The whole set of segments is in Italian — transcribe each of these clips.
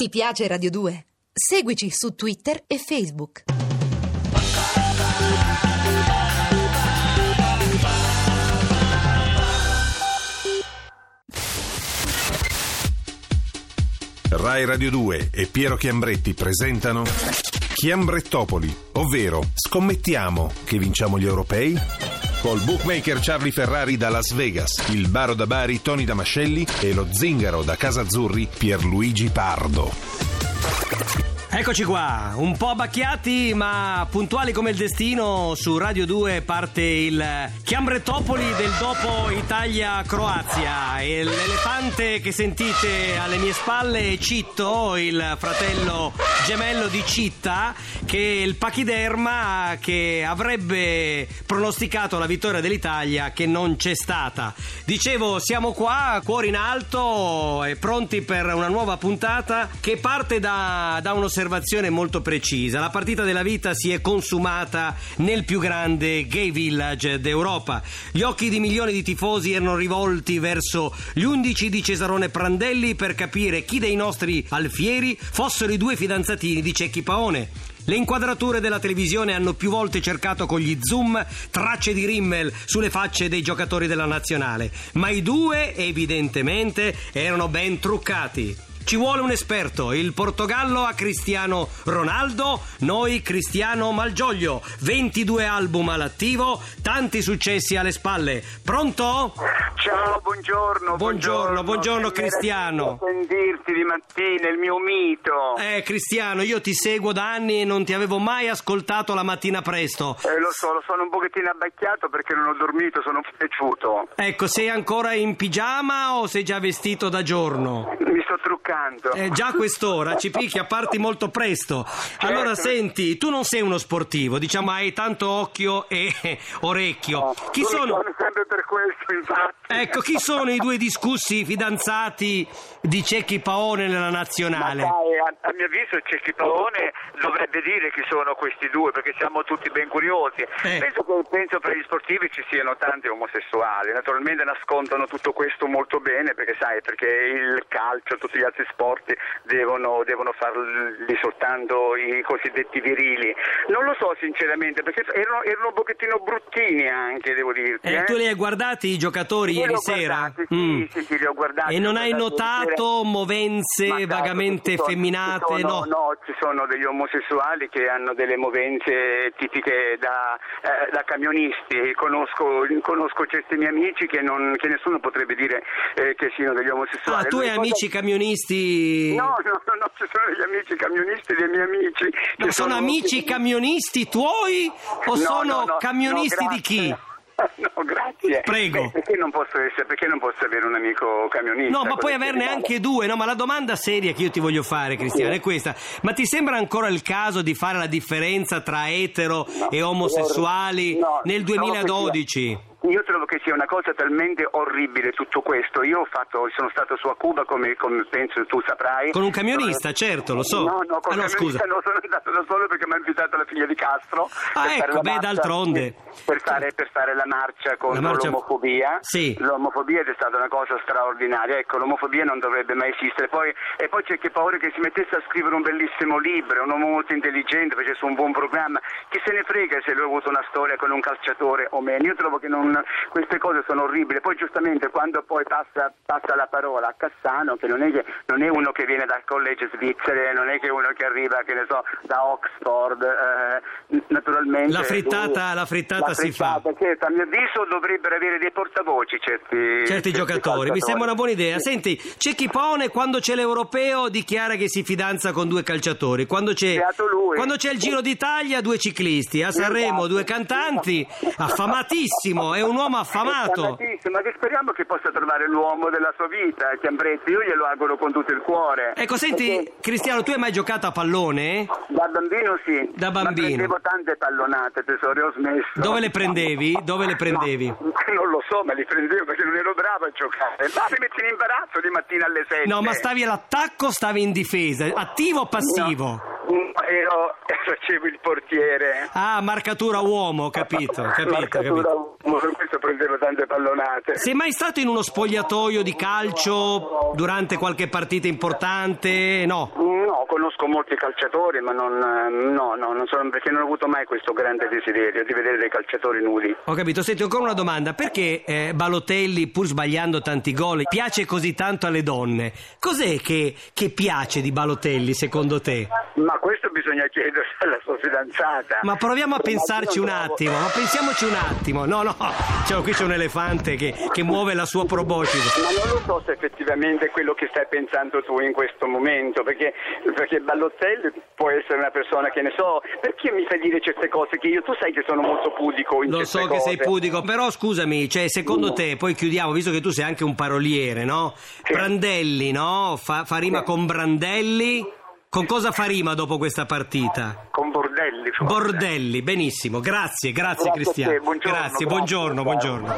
Ti piace Radio 2? Seguici su Twitter e Facebook. Rai Radio 2 e Piero Chiambretti presentano Chiambrettopoli, ovvero scommettiamo che vinciamo gli europei? Col bookmaker Charlie Ferrari da Las Vegas, il baro da Bari Tony Damascelli e lo zingaro da Casa Azzurri Pierluigi Pardo. Eccoci qua, un po' abbacchiati ma puntuali come il destino. Su Radio 2 parte il Chiambretopoli del dopo Italia-Croazia. E l'elefante che sentite alle mie spalle è Citto, il fratello gemello di Citta, che è il pachiderma che avrebbe pronosticato la vittoria dell'Italia che non c'è stata. Dicevo, siamo qua, cuori in alto e pronti per una nuova puntata che parte da, da uno un'osservazione molto precisa. La partita della vita si è consumata nel più grande gay village d'Europa. Gli occhi di milioni di tifosi erano rivolti verso gli undici di Cesarone Prandelli per capire chi dei nostri alfieri fossero i due fidanzatini di Cecchi Paone. Le inquadrature della televisione hanno più volte cercato con gli zoom tracce di Rimmel sulle facce dei giocatori della nazionale, ma i due evidentemente erano ben truccati. Ci vuole un esperto. Il Portogallo ha Cristiano Ronaldo, noi Cristiano Malgioglio. 22 album all'attivo, tanti successi alle spalle. Pronto? Ciao, buongiorno. Buongiorno, buongiorno Cristiano. sentirti di mattina, il mio mito. Eh, Cristiano, io ti seguo da anni e non ti avevo mai ascoltato la mattina presto. Eh, lo so, lo sono un pochettino abbacchiato perché non ho dormito, sono piaciuto. Ecco, sei ancora in pigiama o sei già vestito da giorno? Sto truccando. Eh, già quest'ora ci picchia, parti molto presto. Certo. Allora, senti, tu non sei uno sportivo, diciamo hai tanto occhio e orecchio. No, chi sono... sempre per questo, infatti. Ecco, chi sono i due discussi fidanzati di Cecchi Paone nella nazionale? Dai, a, a mio avviso Cecchi Paone dovrebbe dire chi sono questi due, perché siamo tutti ben curiosi. Eh. Penso che penso per gli sportivi ci siano tanti omosessuali, naturalmente nascondono tutto questo molto bene, perché sai, perché il calcio, tutti gli altri sport devono, devono farli soltanto i cosiddetti virili. Non lo so sinceramente, perché erano, erano un pochettino bruttini anche, devo dirti. Eh, eh. tu li hai guardati i giocatori Io ieri sera? guardati, Mm. sì, sì, li ho guardati. E non hai notato movenze Ma certo, vagamente effeminate? ci sono- no. no, ci sono degli omosessuali che hanno delle movenze tipiche da, eh, da camionisti. Conosco, conosco certi miei amici che, non- che nessuno potrebbe dire eh, che siano degli omosessuali. Ah, tu hai amici cosa- camionisti? No, no, no, no, ci sono degli amici camionisti dei miei amici. Che sono amici camionisti tuoi o No, sono no, camionisti di chi? No, grazie. Prego. Beh, perché, non posso essere, perché non posso avere un amico camionista? No, ma puoi averne ti anche due, no? Ma la domanda seria che io ti voglio fare, Cristiano, è questa. Ma ti sembra ancora il caso di fare la differenza tra etero No, e omosessuali no, nel trovo che 2012? Io trovo che sia una cosa talmente orribile tutto questo. Io ho fatto, sono stato su a Cuba, come, come penso tu saprai. Con un camionista, certo, lo so. No, no, con Ah, no, un camionista scusa. no, sono andato da solo perché mi ha invitato la figlia di Castro. Ah, ecco, beh, marcia- d'altronde. Per fare, per fare la marcia contro La marcia- l'omofobia. Sì. L'omofobia è stata una cosa straordinaria. Ecco, l'omofobia non dovrebbe mai esistere. Poi, e poi c'è che paura che si mettesse a scrivere un bellissimo libro, un uomo molto intelligente, facesse un buon programma. Chi se ne frega se lui ha avuto una storia con un calciatore o meno? Io trovo che non, queste cose sono orribili. Poi giustamente quando poi passa, passa la parola a Cassano, che non è, che non è uno che viene dal college svizzere, non è che uno che arriva, che ne so, da Oxford, eh, naturalmente. La frittata- lui- la frittata si fa. frittata, certo, a mio avviso dovrebbero avere dei portavoci certi, Certi giocatori, mi sembra una buona idea. Senti, c'è chi pone quando c'è l'europeo dichiara che si fidanza con due calciatori, quando c'è, quando c'è il Giro d'Italia due ciclisti, a Sanremo due cantanti, affamatissimo, è un uomo affamato. Ma che speriamo che possa trovare l'uomo della sua vita, Chiambretti, io glielo auguro con tutto il cuore. Ecco, senti, Perché Cristiano, tu hai mai giocato a pallone? Da bambino sì. Da Ma bambino. prendevo tante pallonate, tesoro, ho smesso. Dove le prendevi? Dove le prendevi? No, non lo so, ma li prendevo perché non ero bravo a giocare. Ma mi metti in imbarazzo di mattina alle 7. No, ma stavi all'attacco o stavi in difesa? Attivo o passivo? Ero, facevo il portiere. Ah, marcatura uomo, capito, capito, Marcatura capito. uomo, per questo prendevo tante pallonate. Sei mai stato in uno spogliatoio di calcio durante qualche partita importante? No. No, conosco molti calciatori, ma non, eh, no, no, non sono, perché non ho avuto mai questo grande desiderio di vedere dei calciatori nudi. Ho capito. Senti, ancora una domanda. Perché eh, Balotelli, pur sbagliando tanti gol, piace così tanto alle donne? Cos'è che, che piace di Balotelli, secondo te? Ma questo bisogna chiedere alla sua fidanzata. Ma proviamo a pensarci un attimo, ma pensiamoci un attimo. No, no, cioè, qui c'è un elefante che, che muove la sua proboscide. Ma non lo so se effettivamente è quello che stai pensando tu in questo momento, perché, perché Balotelli può essere una persona che ne so, perché mi fai dire certe cose che io, tu sai che sono molto pudico in Lo so che sei cose. pudico, però scusami, cioè, secondo te, poi chiudiamo, visto che tu sei anche un paroliere, no? Sì. Brandelli, no? Fa, fa rima con Brandelli. Con cosa fa rima dopo questa partita? Con bordelli. forse. Bordelli, benissimo, grazie, grazie, Grazie Cristiano. buongiorno, grazie, buongiorno, buongiorno.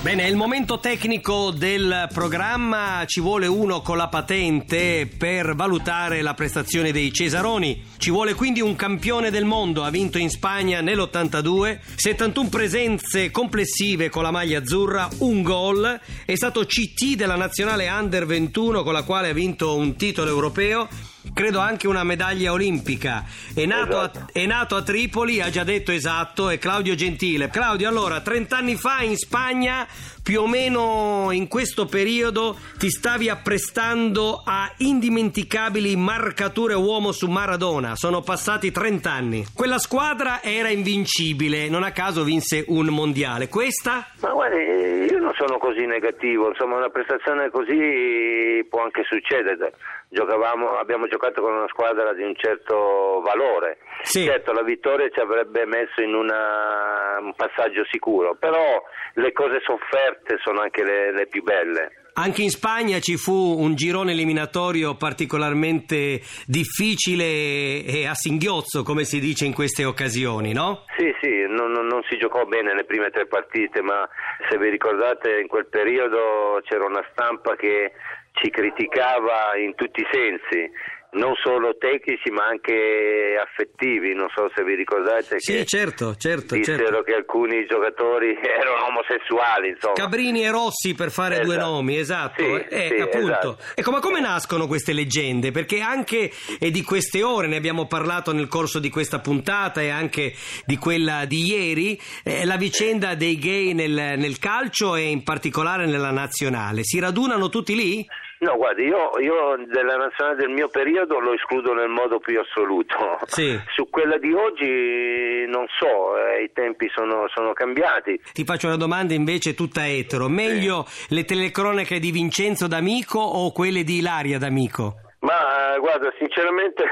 Bene, è il momento tecnico del programma, ci vuole uno con la patente per valutare la prestazione dei Cesaroni, ci vuole quindi un campione del mondo, ha vinto in Spagna nell'82, 71 presenze complessive con la maglia azzurra, un gol, è stato CT della nazionale Under 21 con la quale ha vinto un titolo europeo credo anche una medaglia olimpica. È nato, a, è nato a Tripoli, ha già detto esatto, è Claudio Gentile. Claudio, allora, 30 anni fa in Spagna, più o meno in questo periodo, ti stavi apprestando a indimenticabili marcature uomo su Maradona. Sono passati 30 anni. Quella squadra era invincibile, non a caso vinse un mondiale. Questa? Ma guardi, io non sono così negativo, insomma una prestazione così può anche succedere. Giocavamo, abbiamo giocato con una squadra di un certo valore. Sì. Certo, la vittoria ci avrebbe messo in una- un passaggio sicuro, però le cose sofferte sono anche le, le più belle. Anche in Spagna ci fu un girone eliminatorio particolarmente difficile e a singhiozzo, come si dice in queste occasioni, no? Sì, sì, non- non si giocò bene le prime tre partite, ma se vi ricordate in quel periodo c'era una stampa che ci criticava in tutti i sensi, non solo tecnici ma anche affettivi, non so se vi ricordate Sì, che certo, certo, dissero certo. che alcuni giocatori erano omosessuali, insomma. Cabrini e Rossi per fare due Esatto. nomi, esatto. Sì, Eh, sì, appunto. esatto. Ecco, ma come nascono queste leggende? Perché anche eh, di queste ore ne abbiamo parlato nel corso di questa puntata e anche di quella di ieri, eh, la vicenda dei gay nel, nel calcio e in particolare nella nazionale. Si radunano tutti lì? No, guardi, io, io della nazionale del mio periodo lo escludo nel modo più assoluto. Sì. Su quella di oggi non so, eh, i tempi sono, sono cambiati. Ti faccio una domanda invece tutta etero. Meglio le telecronache di Vincenzo D'Amico o quelle di Ilaria D'Amico? Ma eh, guarda, sinceramente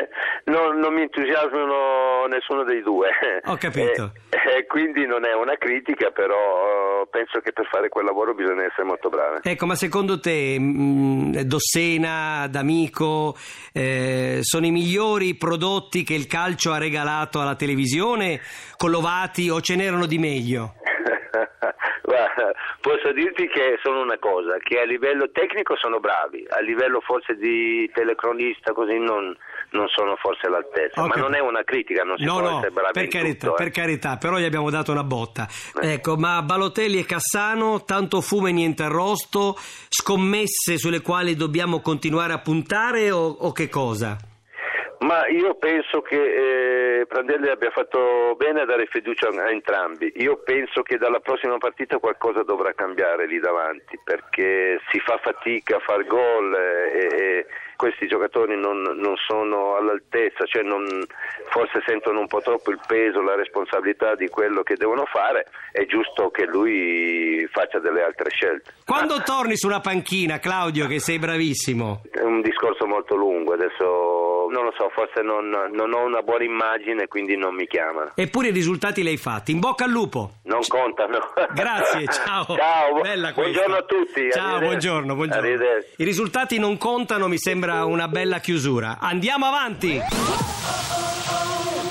non, non mi entusiasmano nessuno dei due. Ho capito. Eh, eh, quindi non è una critica, però eh, penso che per fare quel lavoro bisogna essere molto bravi. Ecco, ma secondo te mh, Dossena, D'Amico eh, sono i migliori prodotti che il calcio ha regalato alla televisione, collovati o ce n'erano di meglio? Posso dirti che sono una cosa, che a livello tecnico sono bravi, a livello forse di telecronista così non, non sono forse all'altezza, Ho ma non è una critica, non si No, può no, essere bravi per carità, tutto, eh. per carità, però gli abbiamo dato una botta. Ecco, ma Balotelli e Cassano, tanto fumo e niente arrosto, scommesse sulle quali dobbiamo continuare a puntare o, o che cosa? Ma io penso che eh, Prandelli abbia fatto bene a dare fiducia a entrambi. Io penso che dalla prossima partita qualcosa dovrà cambiare lì davanti perché si fa fatica a far gol eh, e, e questi giocatori non, non sono all'altezza, cioè non- forse sentono un po' troppo il peso, la responsabilità di quello che devono fare. È giusto che lui faccia delle altre scelte. Quando torni su una panchina, Claudio, che sei bravissimo? È un discorso molto lungo, adesso non lo so, forse non, non ho una buona immagine, quindi non mi chiamano. Eppure i risultati li hai fatti. In bocca al lupo! Non contano. Grazie, ciao. Ciao, buongiorno a tutti. Ciao, buongiorno, buongiorno. I risultati non contano, mi sembra una bella chiusura. Andiamo avanti.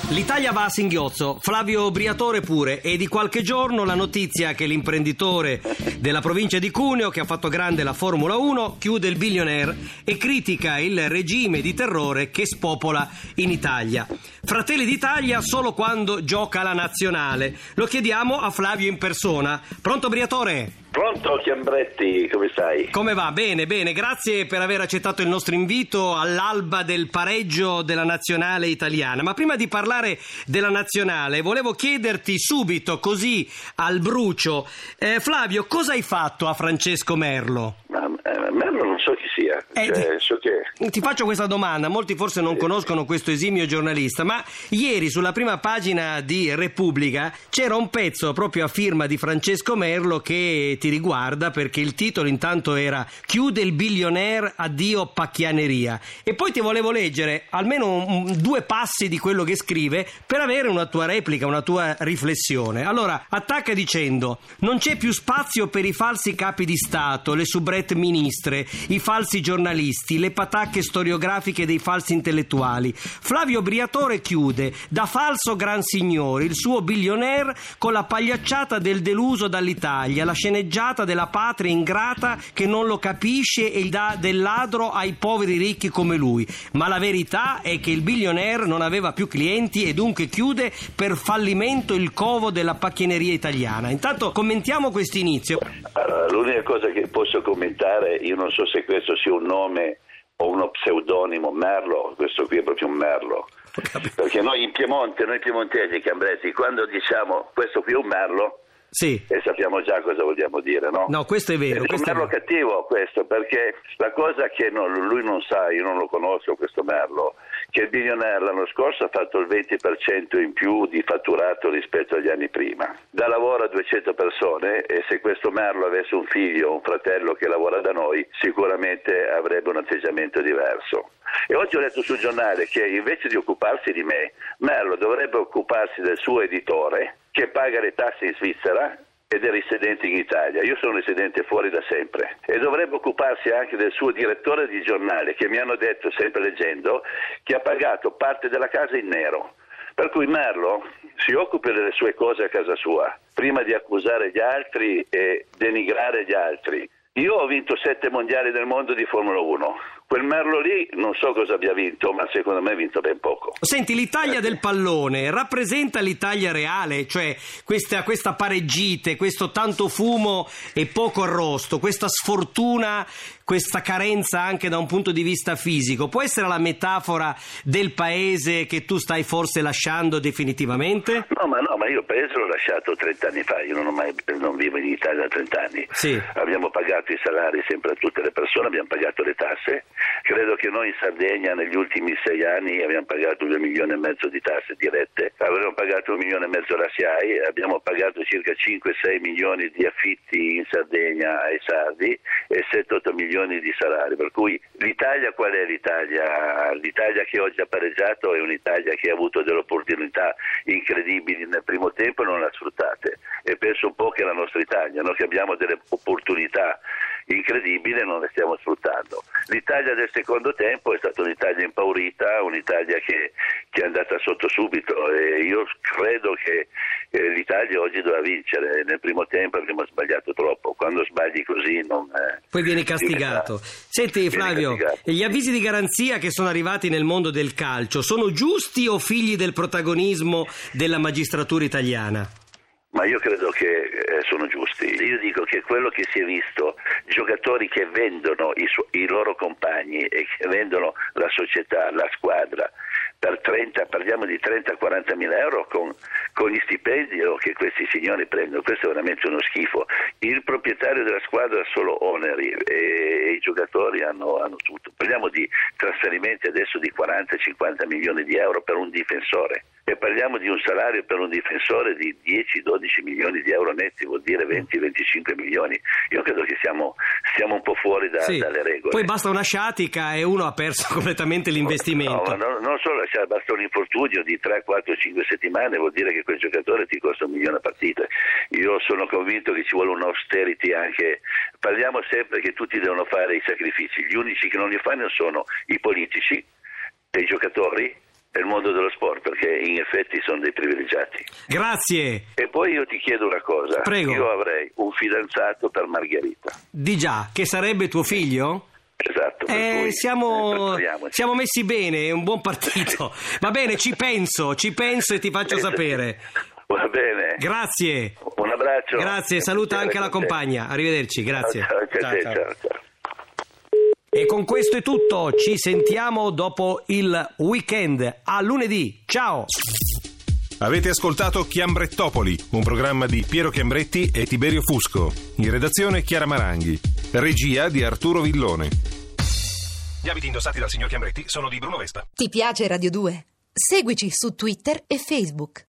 L'Italia va a singhiozzo, Flavio Briatore pure, e di qualche giorno la notizia che l'imprenditore della provincia di Cuneo, che ha fatto grande la Formula 1, chiude il billionaire e critica il regime di terrore che spopola in Italia. Fratelli d'Italia solo quando gioca la nazionale. Lo chiediamo a Flavio in persona. Pronto Briatore? Pronto Chiambretti, come stai? Come va? Bene, bene, grazie per aver accettato il nostro invito all'alba del pareggio della nazionale italiana. Ma prima di parlare della nazionale, volevo chiederti subito, così al brucio, eh, Flavio, cosa hai fatto a Francesco Merlo? Ma, eh, Merlo non so chi sia, Eh, cioè, ti-. Ti faccio questa domanda, molti forse non conoscono questo esimio giornalista, ma ieri sulla prima pagina di Repubblica c'era un pezzo proprio a firma di Francesco Merlo che ti riguarda perché il titolo intanto era Chiude il billionaire, addio pacchianeria. E poi ti volevo leggere almeno un- due passi di quello che scrive per avere una tua replica, una tua riflessione. Allora, attacca dicendo non c'è più spazio per i falsi capi di Stato, le soubrette ministre, i falsi giornalisti, le patacche storiografiche dei falsi intellettuali. Flavio Briatore chiude da falso gran signore il suo billionaire con la pagliacciata del deluso dall'Italia, la sceneggiata della patria ingrata che non lo capisce e dà del ladro ai poveri ricchi come lui. Ma la verità è che il billionaire non aveva più clienti e dunque chiude per fallimento il covo della pacchineria italiana. Intanto commentiamo questo inizio. Allora, l'unica cosa che posso commentare, io non so se questo sia un nome o uno pseudonimo, Merlo, questo qui è proprio un Merlo. Perché noi in Piemonte, noi piemontesi, Chiambretti, quando diciamo questo qui è un Merlo, Sì. e sappiamo già cosa vogliamo dire, no? No, questo è vero, È un questo merlo cattivo questo, perché la cosa che non- lui non sa, io non lo conosco questo merlo, che il billionaire l'anno scorso ha fatto il 20% in più di fatturato rispetto agli anni prima. Dà lavoro a 200 persone e se questo merlo avesse un figlio o un fratello che lavora da noi, sicuramente avrebbe un atteggiamento diverso. E oggi ho letto sul giornale che invece di occuparsi di me, Merlo dovrebbe occuparsi del suo editore che paga le tasse in Svizzera ed è residente in Italia. Io sono residente fuori da sempre e dovrebbe occuparsi anche del suo direttore di giornale che mi hanno detto, sempre leggendo, che ha pagato parte della casa in nero. Per cui Merlo si occupi delle sue cose a casa sua, prima di accusare gli altri e denigrare gli altri. Io ho vinto sette mondiali del mondo di Formula 1. Quel Merlo lì non so cosa abbia vinto, ma secondo me ha vinto ben poco. Senti, l'Italia del pallone rappresenta l'Italia reale, cioè questa, questa pareggite, questo tanto fumo e poco arrosto, questa sfortuna, questa carenza anche da un punto di vista fisico. Può essere la metafora del paese che tu stai forse lasciando definitivamente? No, ma no, ma io il paese l'ho lasciato 30 anni fa, io non, ho mai, non vivo in Italia da 30 anni. Sì. Abbiamo pagato i salari sempre a tutte le persone, abbiamo pagato le tasse. Credo che noi in Sardegna negli ultimi sei anni abbiamo pagato 2 milioni e mezzo di tasse dirette, avremmo pagato un milione e mezzo la SIAI, abbiamo pagato circa 5-6 milioni di affitti in Sardegna ai sardi e 7-8 milioni di salari. Per cui l'Italia qual è l'Italia? L'Italia che oggi ha pareggiato è un'Italia che ha avuto delle opportunità incredibili nel primo tempo e non le ha sfruttate. E penso un po' che la nostra Italia, noi che abbiamo delle opportunità incredibili e non le stiamo sfruttando. L'Italia del secondo tempo è stata un'Italia impaurita, un'Italia che, che è andata sotto subito e io credo che eh, l'Italia oggi doveva vincere. Nel primo tempo abbiamo sbagliato troppo, quando sbagli così non... eh, Poi vieni castigato. Senti Vieni Flavio, castigato. gli avvisi di garanzia che sono arrivati nel mondo del calcio sono giusti o figli del protagonismo della magistratura italiana? Ma io credo che eh, sono giusti. Io dico che quello che si è visto, giocatori che vendono i, su- i loro compagni e che vendono la società, la squadra, per 30, parliamo di 30-40 mila euro con, con gli stipendi che questi signori prendono, questo è veramente uno schifo. Il proprietario della squadra ha solo oneri e, e i giocatori hanno, hanno tutto. Parliamo di trasferimenti adesso di 40-50 milioni di euro per un difensore e parliamo di un salario per un difensore di 10-12 milioni di euro netti, vuol dire 20-25 milioni. Io credo che siamo, siamo un po' fuori da- Sì. dalle regole. Poi basta una sciatica e uno ha perso completamente l'investimento. No, ma non, solo lasciare, basta un infortunio di 3, 4, 5 settimane, vuol dire che quel giocatore ti costa un milione a partita. Io sono convinto che ci vuole un'austerity anche. Parliamo sempre che tutti devono fare i sacrifici, gli unici che non li fanno sono i politici e i giocatori il mondo dello sport perché in effetti sono dei privilegiati. Grazie. E poi io ti chiedo una cosa. Prego. Io avrei un fidanzato per Margherita. Di già, che sarebbe tuo figlio? Esatto. Eh, eh, siamo, siamo messi bene, è un buon partito. Va bene, ci penso, ci penso e ti faccio sapere. Va bene. Grazie. Un abbraccio. Grazie, saluta anche la compagna. Arrivederci, grazie. Ciao, Ciao, ciao, ciao. ciao. E con questo è tutto, ci sentiamo dopo il weekend. A lunedì, ciao! Avete ascoltato Chiambrettopoli, un programma di Piero Chiambretti e Tiberio Fusco. In redazione Chiara Maranghi. Regia di Arturo Villone. Gli abiti indossati dal signor Chiambretti sono di Bruno Vespa. Ti piace Radio 2? Seguici su Twitter e Facebook.